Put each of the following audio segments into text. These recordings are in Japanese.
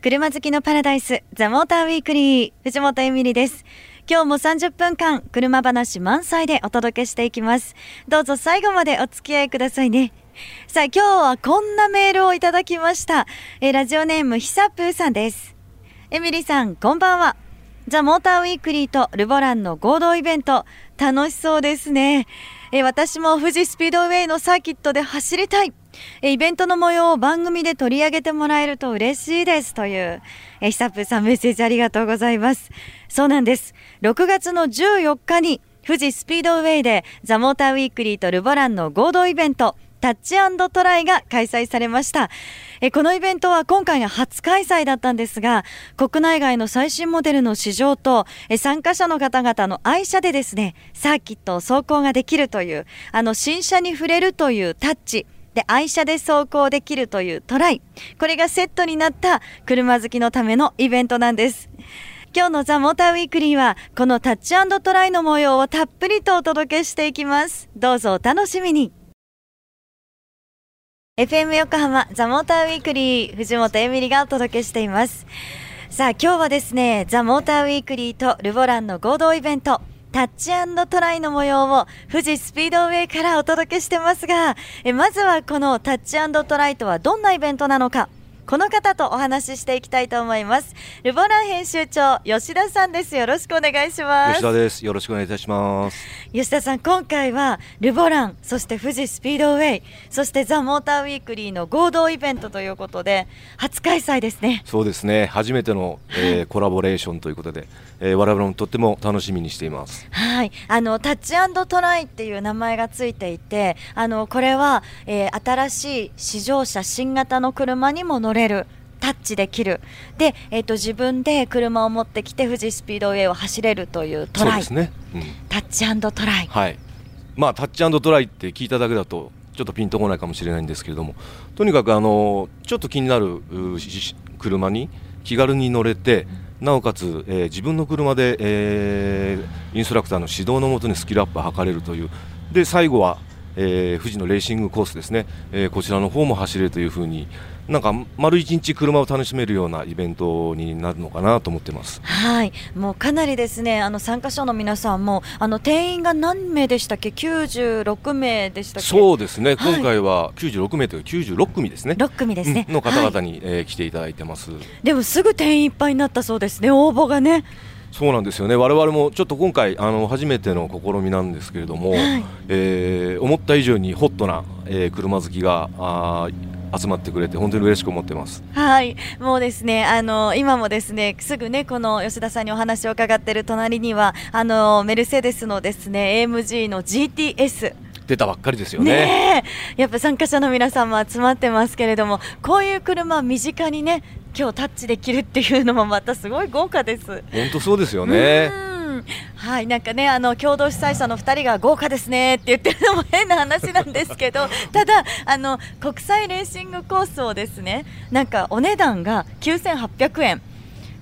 車好きのパラダイスザモーターウィークリー藤本エミリです。今日も30分間車話満載でお届けしていきます。どうぞ最後までお付き合いくださいね。さあ今日はこんなメールをいただきました。えラジオネームひさぷーさんです。エミリさんこんばんは。ザ・モーターウィークリーとルボランの合同イベント楽しそうですね。え私も富士スピードウェイのサーキットで走りたい。イベントの模様を番組で取り上げてもらえると嬉しいですというえ久ッさんメッセージありがとうございます。そうなんです。6月の14日に富士スピードウェイでザ・モーターウィークリーとルボランの合同イベントタッチトライが開催されました。えこのイベントは今回が初開催だったんですが国内外の最新モデルの試乗とえ参加者の方々の愛車でですねサーキットを走行ができるというあの新車に触れるというタッチ。で愛車で走行できるというトライ。これがセットになった車好きのためのイベントなんです。今日のザ・モーターウィークリーはこのタッチトライの模様をたっぷりとお届けしていきます。どうぞお楽しみに。FM 横浜ザ・モーターウィークリー藤本エミリがお届けしています。さあ今日はですねザ・モーターウィークリーとルボランの合同イベント。タッチトライの模様を富士スピードウェイからお届けしてますがえまずはこのタッチトライとはどんなイベントなのかこの方とお話ししていきたいと思います。ルボラン編集長吉田さんです。よろしくお願いします。吉田です。よろしくお願いいたします。吉田さん今回はルボランそして富士スピードウェイそしてザ・モーターウィークリーの合同イベントということで初開催ですね。そうですね。初めての、えー、コラボレーションということで、えー、我々もとっても楽しみにしています。はい。あのタッチトライっていう名前がついていてあのこれは、えー、新しい試乗車新型の車にも乗れるタッチできる。で、えーと、自分で車を持ってきて富士スピードウェイを走れるというトライ、ね。うん、タッチトライ、はい。まあ、タッチトライって聞いただけだとちょっとピンとこないかもしれないんですけれどもとにかくあのちょっと気になる車に気軽に乗れてなおかつ、えー、自分の車で、えー、インストラクターの指導のもとにスキルアップを図れるというで最後は、えー、富士のレーシングコースですね、えー、こちらの方も走れるというふうになんか丸一日車を楽しめるようなイベントになるのかなと思ってます。はい。もうかなりですねあの参加者の皆さんもあの定員が何名でしたっけ？96名でしたっけ？そうですね、はい、今回は96名というか96組ですね。6組ですね、うん、の方々に、はい、えー、来ていただいてます。でもすぐ定員いっぱいになったそうですね。応募がね。そうなんですよね。我々もちょっと今回あの初めての試みなんですけれども、はい、えー、思った以上にホットな、えー、車好きがあ集まってくれて本当に嬉しく思ってます。はい。もうですねあの今もですねすぐねこの吉田さんにお話を伺っている隣にはあのメルセデスのですね AMG の GTS 出たばっかりですよね、ね、やっぱ参加者の皆さんも集まってますけれどもこういう車身近にね今日タッチできるっていうのもまたすごい豪華です。本当そうですよね はいなんかねあの共同主催者の2人が豪華ですねって言ってるのも変な話なんですけど ただあの国際レーシングコースをですねなんかお値段が9800円。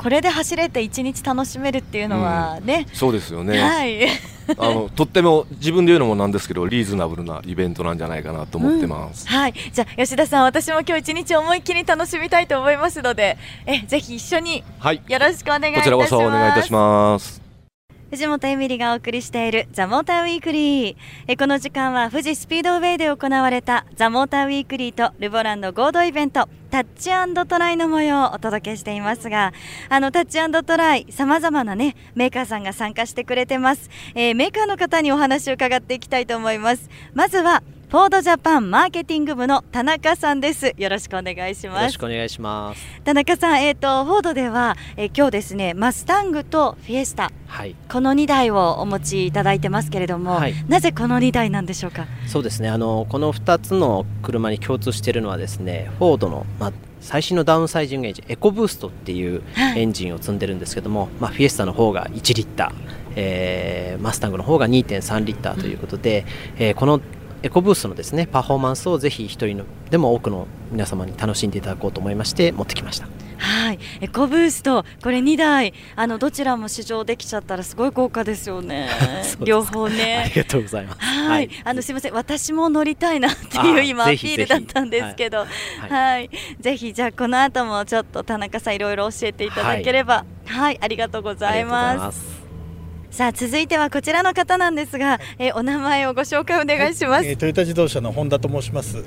これで走れて1日楽しめるっていうのはね、うん、そうですよね、はい、あのとっても自分で言うのもなんですけどリーズナブルなイベントなんじゃないかなと思ってます、うん、はい。じゃあ吉田さん私も今日一日思いっきり楽しみたいと思いますのでえぜひ一緒によろしくお願いいたします、はい、こちらこそお願いいたします藤本エミリがお送りしているザ・モーターウィークリー。えこの時間は富士スピードウェイで行われたザ・モーターウィークリーとルボランド合同イベントタッチトライの模様をお届けしていますがあのタッチトライさまざまなねメーカーさんが参加してくれてます、えー、メーカーの方にお話を伺っていきたいと思います。まずはフォードジャパンマーケティング部の田中さんです。よろしくお願いします。よろしくお願いします。田中さんえっ、ー、とフォードでは、えー、今日ですねマスタングとフィエスタ、はい、この2台をお持ちいただいてますけれども、はい、なぜこの2台なんでしょうか？そうですね。あのこの2つの車に共通しているのはですねフォードの、まあ、最新のダウンサイジングエンジンエコブーストっていうエンジンを積んでるんですけども、はい、まあ、フィエスタの方が1リッター、えー、マスタングの方が2.3リッターということで、うん、えー、このエコブーストのですねパフォーマンスをぜひ一人のでも多くの皆様に楽しんでいただこうと思いまして持ってきました。はい、エコブーストこれ2台あのどちらも試乗できちゃったらすごい豪華ですよね。両方ね。ありがとうございます。はい、はい。あのすみません。私も乗りたいなっていう今アピールだったんですけど。はい。はい、ぜひじゃあこの後もちょっと田中さんいろいろ教えていただければ。はい、ありがとうございありがとうございますさあ続いてはこちらの方なんですが、えーお名前をご紹介お願いします、えートヨタ自動車の本田と申します。は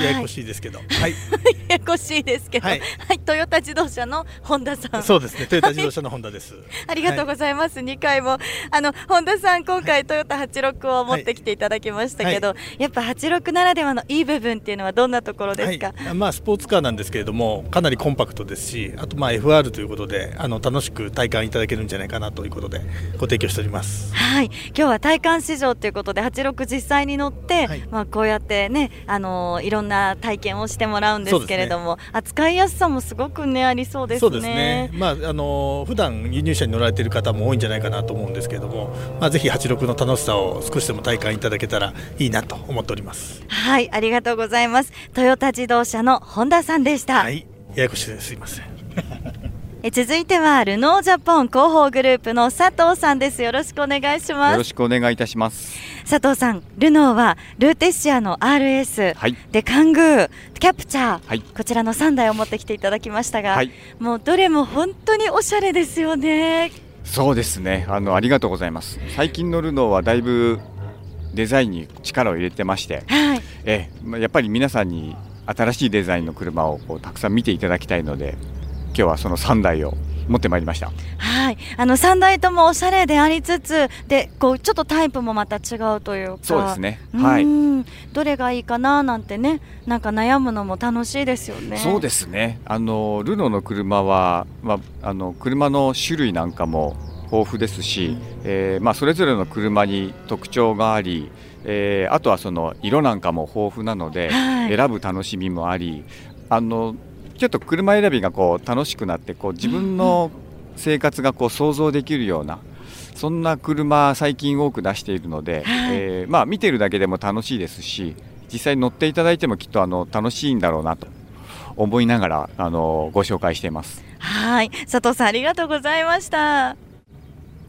い。ややこしいですけど、はい、ややこしいですけど、ははい。い、トヨタ自動車の本田さん。そうですね。トヨタ自動車の本田です。ありがとうございます、2回も。あの本田さん今回トヨタ86を持ってきていただきましたけど、やっぱ86ならではのいい部分っていうのはどんなところですか、はい、まあスポーツカーなんですけれども、かなりコンパクトですし、あとまあ FR ということで、あの楽しく体感いただけるんじゃないかなということでご提供しております。はい、今日は体感試乗ということで86実際に乗って、はいまあこうやってねあのーいろんな体験をしてもらうんですけれども、扱いやすさもすごくねありそうですね。そうですね。まああの普段輸入車に乗られている方も多いんじゃないかなと思うんですけれども、まあぜひ86の楽しさを少しでも体感いただけたらいいなと思っております。はい、ありがとうございます。トヨタ自動車の本田さんでした。はい、ややこしいです。すいません。え続いてはルノージャポン広報グループの佐藤さんです。よろしくお願いします。よろしくお願いいたします。佐藤さん、ルノーはルーテッシアの RS、はい。でカングー、キャプチャー、はい。こちらの3台を持ってきていただきましたが、はい。もうどれも本当におしゃれですよね。そうですね。あのありがとうございます。最近のルノーはだいぶデザインに力を入れてまして、はい、えまあやっぱり皆さんに新しいデザインの車をこうたくさん見ていただきたいので、今日はその3台を持ってまいりました。はい、あの3台ともおしゃれでありつつ、でこうちょっとタイプもまた違うというか、そうですね。うはい。んどれがいいかななんてね、なんか悩むのも楽しいですよね。そうですね。あのルノーの車は、まああの車の種類なんかも豊富ですし、えーまあそれぞれの車に特徴があり、えーあとはその色なんかも豊富なので、はい選ぶ楽しみもあり、あのちょっと車選びがこう楽しくなってこう自分の生活がこう想像できるような。そんな車最近多く出しているので、はいえーまあ見てるだけでも楽しいですし、実際乗っていただいてもきっとあの楽しいんだろうなと思いながらあのご紹介しています。はい、佐藤さんありがとうございました。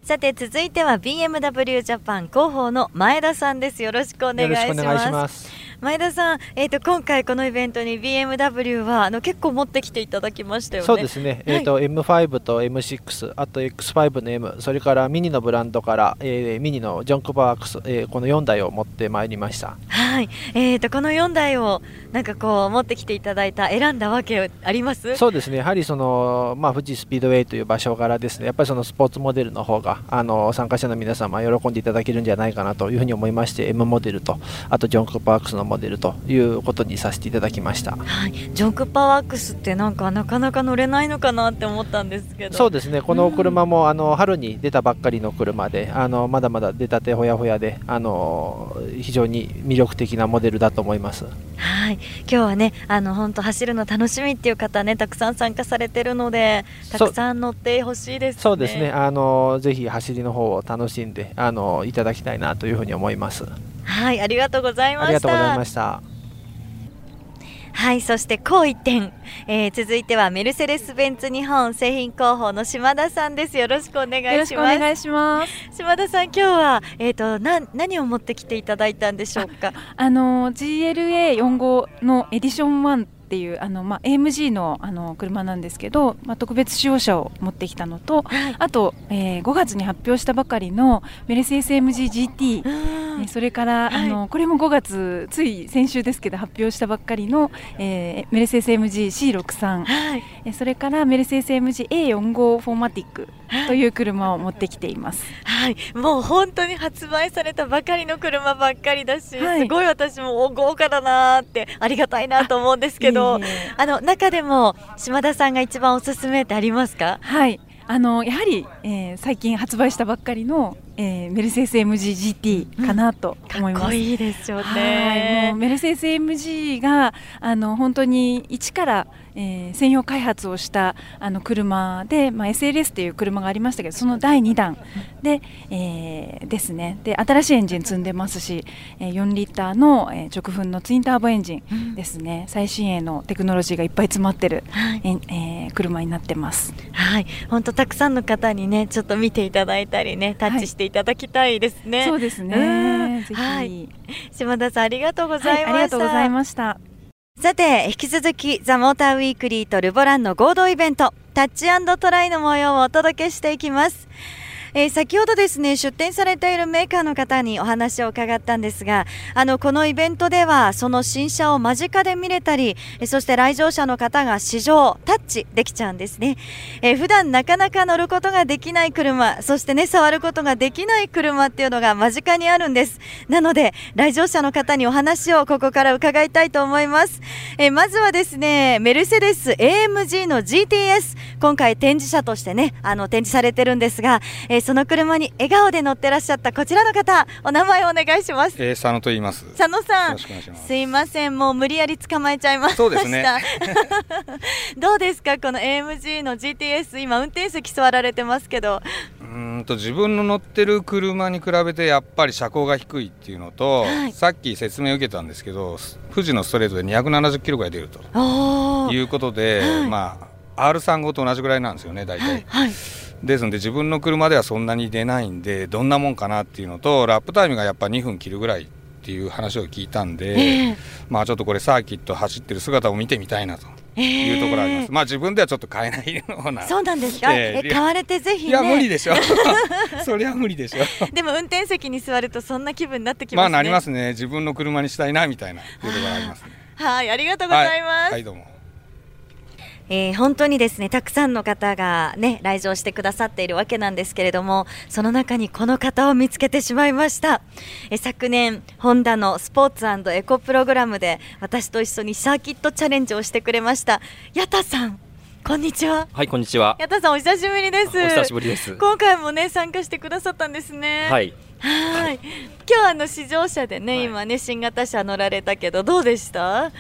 さて続いては BMW ジャパン広報の前田さんです。よろしくお願いします。前田さん、えっ、と今回このイベントに BMW はあの結構持ってきていただきましたよね。そうですね。えっ、と、M5 と M6、あと X5 の M、それからミニのブランドから、えーミニのジョンクバークス、えーこの4台を持ってまいりました。はい、えっ、とこの4台をなんかこう持ってきていただいた選んだわけあります？そうですね。やはりそのまあ富士スピードウェイという場所からですね、やっぱりそのスポーツモデルの方があの参加者の皆様喜んでいただけるんじゃないかなというふうに思いまして M モデルとあとジョンクバークスのモデルということにさせていただきました。はい、ジョンクパワークスってなんかなかなか乗れないのかなって思ったんですけど。そうですね、この車もあの春に出たばっかりの車で、あのまだまだ出たてほやほやで、あの非常に魅力的なモデルだと思います。はい、今日はね、あの本当走るの楽しみっていう方ね、たくさん参加されてるので、たくさん乗ってほしいですね。そうですね、あのぜひ走りの方を楽しんであのいただきたいなというふうに思います。はい、ありがとうございました。ありがとうございました。はい、そしてこう一点、えー続いてはメルセデス・ベンツ日本製品広報の島田さんです。よろしくお願いします。よろしくお願いします。島田さん、今日はえっ、とな何を持ってきていただいたんでしょうか？あの GLA45 のエディション1っていうあのまあ AMG のあの車なんですけど、まあ特別使用車を持ってきたのと、はい。あと、えー5月に発表したばかりのメルセデス AMG GT うえんー。それから、はい。あのこれも5月つい先週ですけど発表したばっかりの、えーメルセデス MGC63 はい。えーそれからメルセデス MGA45 フォーマティックという車を持ってきています。はい、もう本当に発売されたばかりの車ばっかりだし、はい。すごい私もお豪華だなーってありがたいなと思うんですけどいえいえ。あの中でも島田さんが一番おすすめってありますか？はい。あのやはり、えー、最近発売したばっかりの、えー、メルセデス MGGT かなと思います。うん、いいですよね。もうメルセデス MG があの本当に一からえー、専用開発をしたあの車で、まあ、SLS っていう車がありましたけどその第2弾。で,、えー、ですね。で新しいエンジン積んでますし、えー、4リッターの、えー、直噴のツインターボエンジンですね、うん、最新鋭のテクノロジーがいっぱい詰まってる、はい、えー、車になってます。はい。本当たくさんの方にねちょっと見ていただいたりねタッチしていただきたいですね、はい、そうですね。はい。島田さんありがとうございました、はい、ありがとうございました。さて、引き続きザ・モーターウィークリーとルボランの合同イベント、タッチトライの模様をお届けしていきます。えー、先ほどですね出展されているメーカーの方にお話を伺ったんですがあのこのイベントではその新車を間近で見れたりそして来場者の方が試乗タッチできちゃうんですね、えー、普段なかなか乗ることができない車そしてね触ることができない車っていうのが間近にあるんです。なので来場者の方にお話をここから伺いたいと思います、えー、まずはですねメルセデス AMG の GTS 今回展示車としてねあの展示されてるんですが、えー、その車に笑顔で乗ってらっしゃったこちらの方お名前をお願いします。えー、佐野と言います。佐野さんす。いませんもう無理やり捕まえちゃいました。そうですね。どうですかこの AMG の GTS 今運転席座られてますけど。うんと自分の乗ってる車に比べてやっぱり車高が低いっていうのと、はい、さっき説明を受けたんですけど富士のストレートで270キロぐらい出ると。いうことで、はい、まあ R35 と同じぐらいなんですよね大体、はいはい、ですので自分の車ではそんなに出ないんでどんなもんかなっていうのとラップタイムがやっぱ2分切るぐらいっていう話を聞いたんで、えー、まあちょっとこれサーキット走ってる姿を見てみたいなと。いうところあります、えー、まあ自分ではちょっと買えないような。そうなんですか、えー、買われてぜひ、ね、いや無理でしょ。そりゃ無理でしょ。でも運転席に座るとそんな気分になってきますね。まあなりますね。自分の車にしたいなみたいな。いうところありますね。はいありがとうございます、はい、はい、どうもえー、本当にですねたくさんの方がね来場してくださっているわけなんですけれどもその中にこの方を見つけてしまいました、えー、昨年ホンダのスポーツエコプログラムで私と一緒にサーキットチャレンジをしてくれました矢田さんこんにちは。はい、こんにちは。矢田さん、お久しぶりです。お久しぶりです。今回もね、参加してくださったんですね。はい。はい。今日あの試乗車でね、はい、今ね、新型車乗られたけど、どうでした？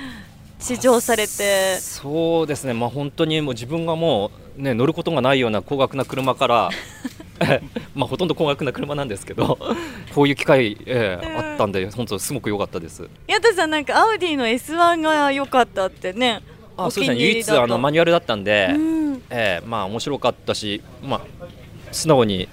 試乗されて。そうですね、まあ、本当にもう自分がもう、ね、乗ることがないような高額な車から まあほとんど高額な車なんですけど こういう機会、えー、あったんで本当すごく良かったです。矢田さんなんかアウディの S1 が良かったってねあそうですね。唯一あのマニュアルだったんで、うん、えー、まあ面白かったし、まあ、素直に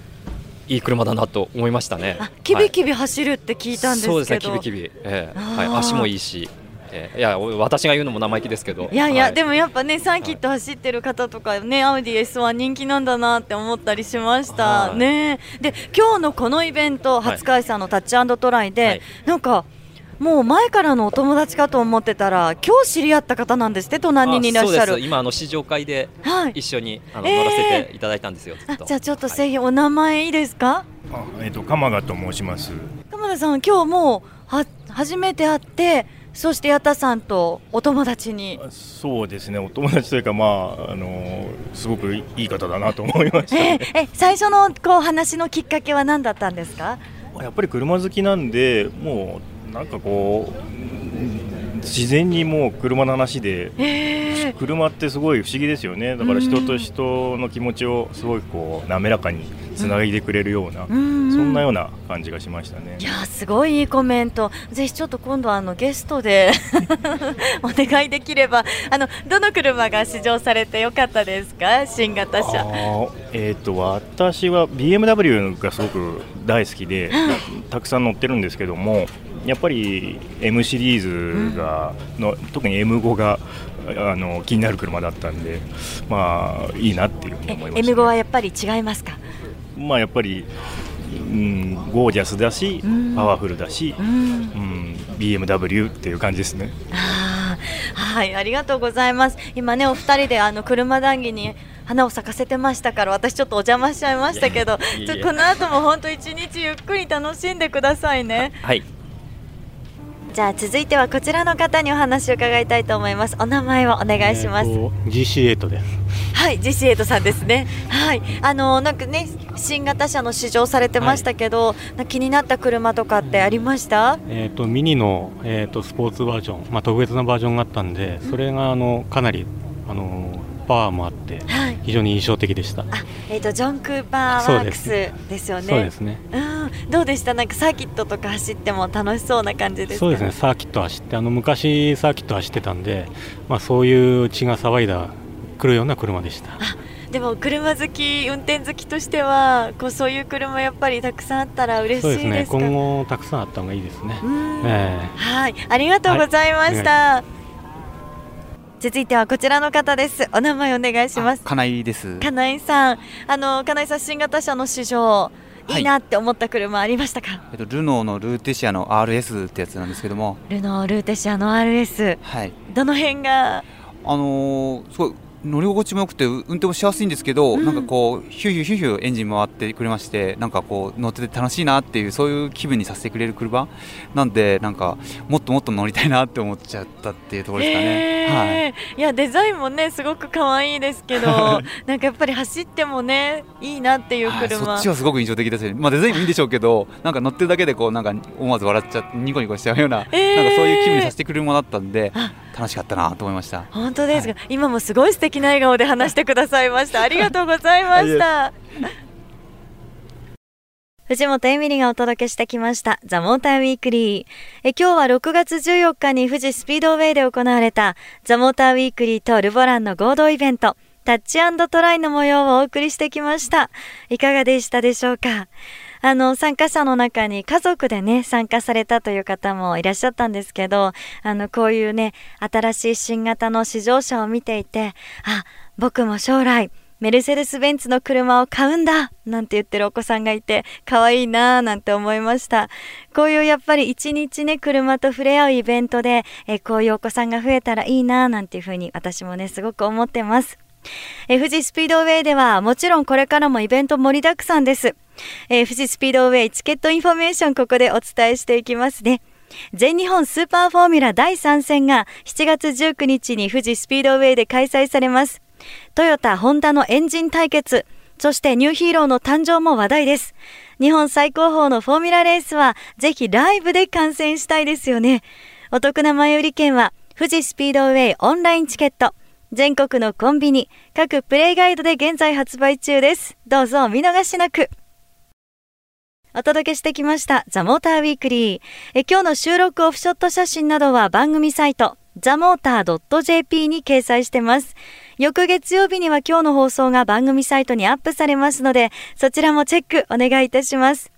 いい車だなと思いましたね。キビキビ走るって聞いたんですけど、はい、そうですね、キビキビ、えー、はい、足もいいし、えー、いや私が言うのも生意気ですけど。いやいや、はい、でもやっぱねサーキット走ってる方とかね、はい、アウディ S は人気なんだなって思ったりしました、はい、ね。で今日のこのイベント初開催のタッチトライで、はい、なんかもう前からのお友達かと思ってたら今日知り合った方なんですって隣にいらっしゃる。今あの試乗会で一緒に、あの、乗らせていただいたんですよじゃあちょっとぜひお名前いいですか、あえっ、ー、と鎌田と申します。鎌田さん今日もうは初めて会ってそして矢田さんとお友達に。そうですね。お友達というかまああのすごくいい方だなと思いました、ね、ええ最初のこう話のきっかけは何だったんですか？やっぱり車好きなんでもうなんかこう自然にもう車の話で、えー、車ってすごい不思議ですよねだから人と人の気持ちをすごいこう滑らかにつないでくれるような、うん、そんなような感じがしましたね。いやすごいいいコメント。ぜひちょっと今度あのゲストで お願いできればあのどの車が試乗されてよかったですか？新型車。えっ、ー、と私は BMW がすごく大好きで、たくさん乗ってるんですけども。やっぱり M シリーズがの、特に M5 があの気になる車だったんで、まあいいなっていうふうに思います、ね、M5 はやっぱり違いますか？まあやっぱり、うん、ゴージャスだし、パワフルだし、うん、BMW っていう感じですね。はいありがとうございます。今ねお二人であの車談義に花を咲かせてましたから私ちょっとお邪魔しちゃいましたけどこの後も本当一日ゆっくり楽しんでくださいね。はいじゃあ続いてはこちらの方にお話を伺いたいと思います。お名前をお願いします、えー、GC8 です。はい GC8 さんですね。はいあのなんかね新型車の試乗されてましたけど、はい、気になった車とかってありました、えっ、ー、とミニのえっ、ー、とスポーツバージョンまあ特別なバージョンがあったんでそれがあのかなりあのパワーもあって、はい、非常に印象的でした。えっ、ー、とジョンクーパーワークスですよね。そうですね。うん、どうでした？なんかサーキットとか走っても楽しそうな感じですそうですね。サーキット走ってあの昔サーキット走ってたんで、まあそういう血が騒いだ来るような車でした。でも車好き運転好きとしてはこうそういう車やっぱりたくさんあったら嬉しいですね。今後たくさんあった方がいいですね。えー、はい、ありがとうございました。はい続いてはこちらの方です。お名前お願いします。金井です。金井さん。あの金井さん新型車の市場い。いなって思った車ありましたか、えっと、ルノーのルーテシアの RS ってやつなんですけども。ルノールーテシアの RS はい。どの辺が？あのー、すごい乗り心地も良くて運転もしやすいんですけど、うん、なんかこうヒューヒューヒューヒューエンジン回ってくれましてなんかこう乗ってて楽しいなっていうそういう気分にさせてくれる車。なんでなんかもっともっと乗りたいなって思っちゃったっていうところですかね、はい、いやデザインもねすごく可愛いですけどなんかやっぱり走ってもねいいなっていう車、そっちはすごく印象的ですね、まあ、デザインもいいんでしょうけどなんか乗ってるだけでこうなんか思わず笑っちゃってニコニコしちゃうような,、なんかそういう気分にさせてくれるものだったんで楽しかったなと思いました。本当ですか、はい、今もすごい素敵な笑顔で話してくださいました。ありがとうございました。藤本エミリがお届けしてきました。ザ・モーターウィークリー。え今日は6月14日に富士スピードウェイで行われたザ・モーターウィークリーとルボランの合同イベントタッチトライの模様をお送りしてきました。いかがでしたでしょうか？あの、参加者の中に家族でね、参加されたという方もいらっしゃったんですけど、あの、こういうね、新しい新型の試乗車を見ていて、あ、僕も将来、メルセデス・ベンツの車を買うんだなんて言ってるお子さんがいて、可愛いなぁなんて思いました。こういうやっぱり一日ね、車と触れ合うイベントで、えこういうお子さんが増えたらいいなぁなんていうふうに私もね、すごく思ってます。え富士スピードウェイではもちろんこれからもイベント盛りだくさんです。えー、富士スピードウェイチケットインフォメーションここでお伝えしていきますね。全日本スーパーフォーミュラ第3戦が7月19日に富士スピードウェイで開催されます。トヨタ、ホンダのエンジン対決、そしてニューヒーローの誕生も話題です。日本最高峰のフォーミュラレースはぜひライブで観戦したいですよね。お得な前売り券は富士スピードウェイオンラインチケット。全国のコンビニ、各プレイガイドで現在発売中です。どうぞお見逃しなく。お届けしてきましたザ・モーターウィークリー。え今日の収録オフショット写真などは番組サイトザ・モーター .jp に掲載してます。翌月曜日には今日の放送が番組サイトにアップされますので、そちらもチェックお願いいたします。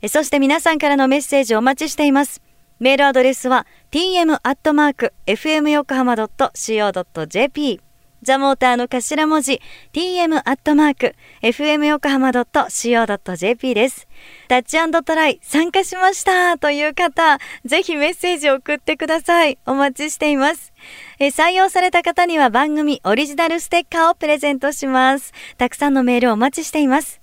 えそして皆さんからのメッセージお待ちしています。メールアドレスは tm.fmyokohama.co.jp ザモーターの頭文字 tm.fmyokohama.co.jp です。タッチトライ参加しましたという方、ぜひメッセージを送ってください。お待ちしています。え採用された方には番組オリジナルステッカーをプレゼントします。たくさんのメールをお待ちしています。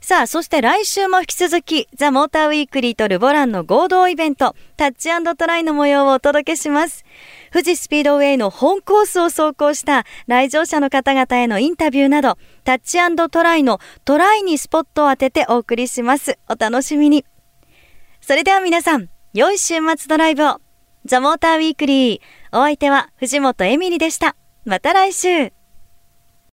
さあ、そして来週も引き続き、ザ・モーターウィークリーとルボランの合同イベント、タッチトライの模様をお届けします。富士スピードウェイの本コースを走行した来場者の方々へのインタビューなど、タッチトライのトライにスポットを当ててお送りします。お楽しみに。それでは皆さん、良い週末ドライブを。ザ・モーターウィークリー。お相手は藤本エミリでした。また来週。